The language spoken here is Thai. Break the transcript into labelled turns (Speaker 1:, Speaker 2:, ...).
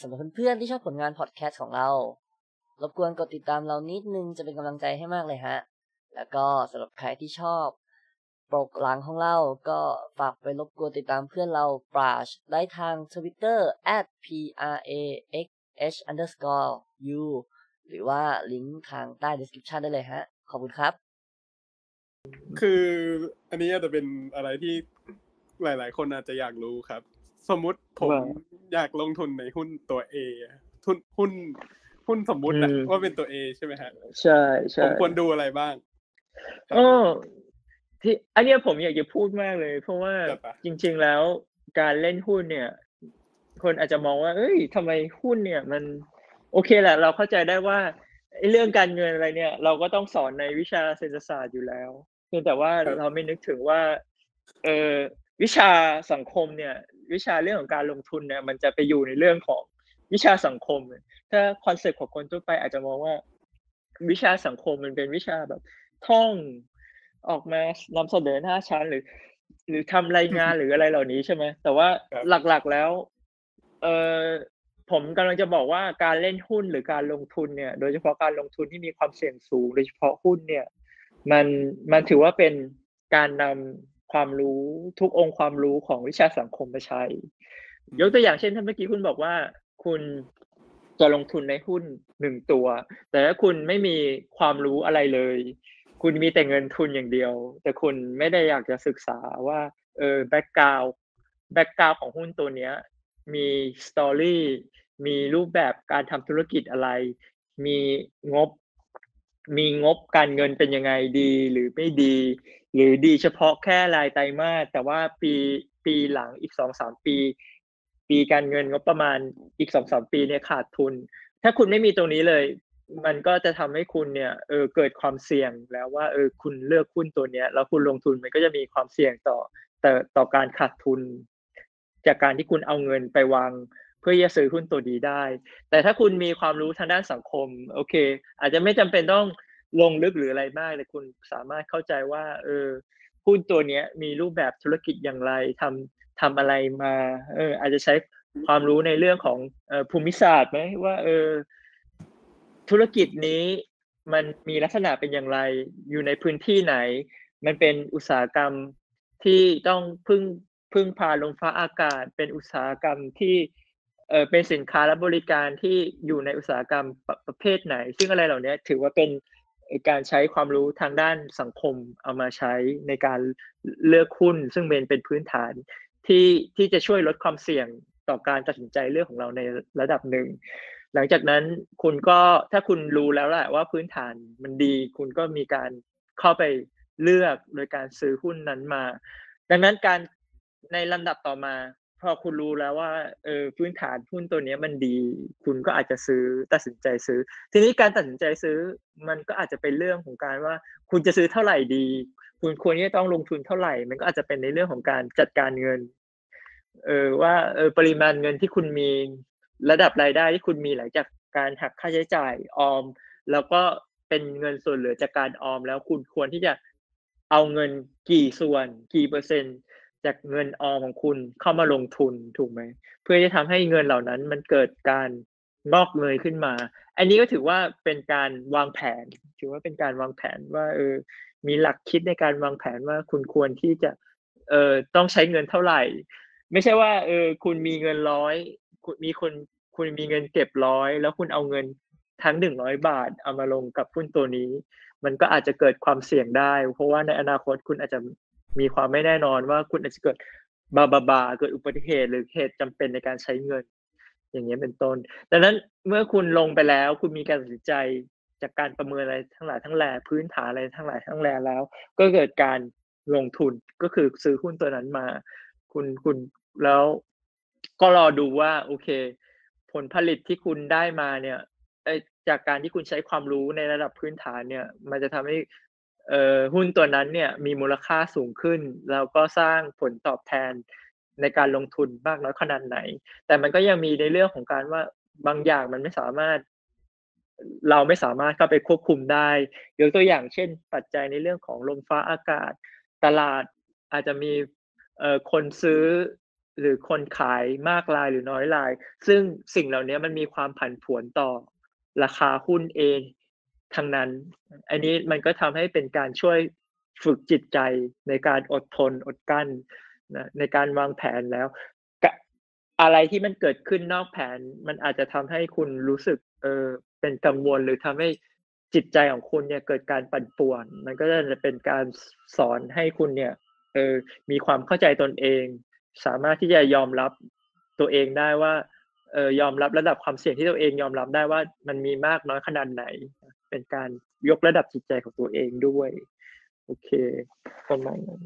Speaker 1: สำหรับเพื่อนๆที่ชอบผลงานพอดแคสต์ของเรา รบกวนกดติดตามเรานิดนึงจะเป็นกำลังใจให้มากเลยฮะ แล้วก็สำหรับใครที่ชอบปกหลังของเราก็ฝากไปรบกวนติดตามเพื่อนเราปราชได้ทาง Twitter at p r a x h underscore u หรือว่าลิงก์ทางใต้ description ได้เลยฮะ ขอบคุณครับ
Speaker 2: คืออันนี้อาจจะเป็นอะไรที่หลาย ๆ คนอาจจะอยากรู้ครับ สมมุติผม
Speaker 3: ว่า
Speaker 2: อยากลงทุนในหุ้นตัว A อะทุนหุ้นหุ้นสมมุตินะ
Speaker 3: อืม
Speaker 2: ว่าเป็นตัว A ใช่ไหมฮะ
Speaker 3: ใช่ใช่
Speaker 2: ผมควรดูอะไรบ้าง
Speaker 3: เออที่อันเนี้ยผมอยากจะพูดมากเลย เพราะว่า
Speaker 2: จัดไป
Speaker 3: จริง ๆแล้วการเล่นหุ้นเนี่ย คนอาจจะมองว่า เอ้ยทำไมหุ้นเนี่ย มัน โอเคแหละ เราเข้าใจได้ว่าไอ้เรื่องการเงินอะไรเนี่ย เราก็ต้องสอนในวิชาเศรษฐศาสตร์อยู่แล้วเพียงแต่ว่า
Speaker 2: ครับ
Speaker 3: เราไม่นึกถึงว่า เออ วิชาสังคมเนี่ย วิชาเรื่องของการลงทุนเนี่ย มันจะไปอยู่ในเรื่องของวิชาสังคม ถ้าคอนเซ็ปต์ของคนทั่วไปอาจจะมองว่า วิชาสังคมมันเป็นวิชาแบบ ท่องออกมานำเสนอหน้าชั้นหรือ หรือทำรายงานหรืออะไรเหล่านี้ใช่ไหมแต่ว่า
Speaker 2: ครับ
Speaker 3: หลักๆแล้ว เออผมกำลังจะบอกว่าการเล่นหุ้นหรือการลงทุนเนี่ย โดยเฉพาะการลงทุนที่มีความเสี่ยงสูง โดยเฉพาะหุ้นเนี่ย มันมันถือว่าเป็นการนำ ความรู้ทุกองค์ความรู้ของวิชาสังคมมาใช้ ยกตัวอย่างเช่นถ้าเมื่อกี้คุณบอกว่า คุณจะลงทุนในหุ้นหนึ่งตัว แต่ถ้าคุณไม่มีความรู้อะไรเลย คุณมีแต่เงินทุนอย่างเดียว แต่คุณไม่ได้อยากจะศึกษาว่า เออ background background ของหุ้นตัวเนี้ย มี story มีรูปแบบการทำธุรกิจอะไร มีงบ มีงบการเงินเป็นยังไงดีหรือไม่ดี หรือดีเฉพาะแค่รายไตรมาสแต่ว่าปีปีหลังอีกสองสามปี ปีการเงินงบประมาณอีกสองสามปีเนี่ยขาดทุน ถ้าคุณไม่มีตรงนี้เลย มันก็จะทำให้คุณเนี่ยเออเกิดความเสี่ยงแล้วว่าเออคุณเลือกหุ้นตัวเนี้ย แล้วคุณลงทุนมันก็จะมีความเสี่ยงต่อต่อต่อการขาดทุน จากการที่คุณเอาเงินไปวาง พื่อจะซื้อหุ้นตัวดีได้ แต่ถ้าคุณมีความรู้ทางด้านสังคม โอเค อาจจะไม่จำเป็นต้องลงลึกหรืออะไรมาก แต่คุณสามารถเข้าใจว่า เออหุ้นตัวเนี้ยมีรูปแบบธุรกิจอย่างไรทำทำอะไรมา เออ อาจจะใช้ความรู้ในเรื่องของออภูมิศาสตร์ไหมว่า เออ ธุรกิจนี้มันมีลักษณะเป็นอย่างไร อยู่ในพื้นที่ไหน มันเป็นอุตสาหกรรมที่ต้องพึ่งพึ่งพาลมฟ้าอากาศ เป็นอุตสาหกรรมที่ เออเป็นสินค้าและบริการที่อยู่ในอุตสาหกรรมประประเภทไหน ซึ่งอะไรเหล่านี้ถือว่าเป็นการใช้ความรู้ทางด้านสังคมเอามาใช้ในการเลือกหุ้น ซึ่งเป็นเป็นพื้นฐานที่ที่จะช่วยลดความเสี่ยงต่อการตัดสินใจเรื่องของเราในระดับหนึ่ง หลังจากนั้นคุณก็ถ้าคุณรู้แล้วแหละว่าพื้นฐานมันดี คุณก็มีการเข้าไปเลือกโดยการซื้อหุ้นนั้นมา ดังนั้นการในลำดับต่อมา อคุณรู้แล้วว่าเออพื้นฐานหุ้นตัวนี้มันดี คุณก็อาจจะซื้อตัดสินใจซื้อ ทีนี้การตัดสินใจซื้อ มันก็อาจจะเป็นเรื่องของการว่า คุณจะซื้อเท่าไหร่ดี คุณควรที่จะต้องลงทุนเท่าไหร่ มันก็อาจจะเป็นในเรื่องของการจัดการเงิน เออว่าเออปริมาณเงินที่คุณมีระดับรายได้ที่คุณมีหลังจากการหักค่าใช้จ่ายออม แล้วก็เป็นเงินส่วนเหลือจากการออมแล้วคุณควรที่จะเอาเงินกี่ส่วนกี่เปอร์เซ็นต์ จากเงินออมของคุณเข้ามาลงทุนถูกไหม เพื่อจะทำให้เงินเหล่านั้นมันเกิดการงอกเงยขึ้นมา อันนี้ก็ถือว่าเป็นการวางแผน ถือว่าเป็นการวางแผนว่าเออมีหลักคิดในการวางแผนว่าคุณควรที่จะเออต้องใช้เงินเท่าไหร่ ไม่ใช่ว่าเออคุณมีเงินร้อยคุณมีคนคุณมีเงินเก็บร้อยแล้วคุณเอาเงินทั้งหนึ่งร้อยบาท เอามาลงกับหุ้นตัวนี้ มันก็อาจจะเกิดความเสี่ยงได้ เพราะว่าในอนาคตคุณอาจจะ มีความไม่แน่นอนว่าคุณอาจจะเกิดบาบาบาเกิดอุบัติเหตุหรือเหตุจำเป็นในการใช้เงิน อย่างเงี้ยเป็นต้น ดังนั้นเมื่อคุณลงไปแล้ว คุณมีการตัดสินใจจากการประเมินอะไรทั้งหลายทั้งแหล่พื้นฐานอะไรทั้งหลายทั้งแหล่แล้ว ก็เกิดการลงทุนก็คือซื้อหุ้นตัวนั้นมา คุณคุณแล้วก็รอดูว่าโอเค ผลผลิตที่คุณได้มาเนี่ยจากการที่คุณใช้ความรู้ในระดับพื้นฐานเนี่ย มันจะทำให้ หุ้นตัวนั้นเนี่ยมีมูลค่าสูงขึ้น แล้วก็สร้างผลตอบแทนในการลงทุนมากน้อยขนาดไหน แต่มันก็ยังมีในเรื่องของการว่าบางอย่างมันไม่สามารถ เราไม่สามารถเข้าไปควบคุมได้ยกตัวอย่างเช่น ปัจจัยในเรื่องของลมฟ้าอากาศ ตลาดอาจจะมีเคนซื้อหรือคนขายมากรายหรือน้อยราย ซึ่งสิ่งเหล่านี้มันมีความผันผวนต่อราคาหุ้นเอง ทั้งนั้น อันนี้มันก็ทำให้เป็นการช่วยฝึกจิตใจในการอดทนอดกลั้นนะในการวางแผนแล้ว อะไรที่มันเกิดขึ้นนอกแผน มันอาจจะทำให้คุณรู้สึกเออเป็นกังวลหรือทำให้จิตใจของคุณเนี่ยเกิดการปั่นป่วน มันก็จะเป็นการสอนให้คุณเนี่ยเออมีความเข้าใจตนเอง สามารถที่จะยอมรับตัวเองได้ว่า เออยอมรับระดับความเสี่ยงที่ตัวเองยอมรับได้ว่ามันมีมากน้อยขนาดไหน เป็นการยกระดับจิตใจของตัวเองด้วย โอเคประมาณนั้น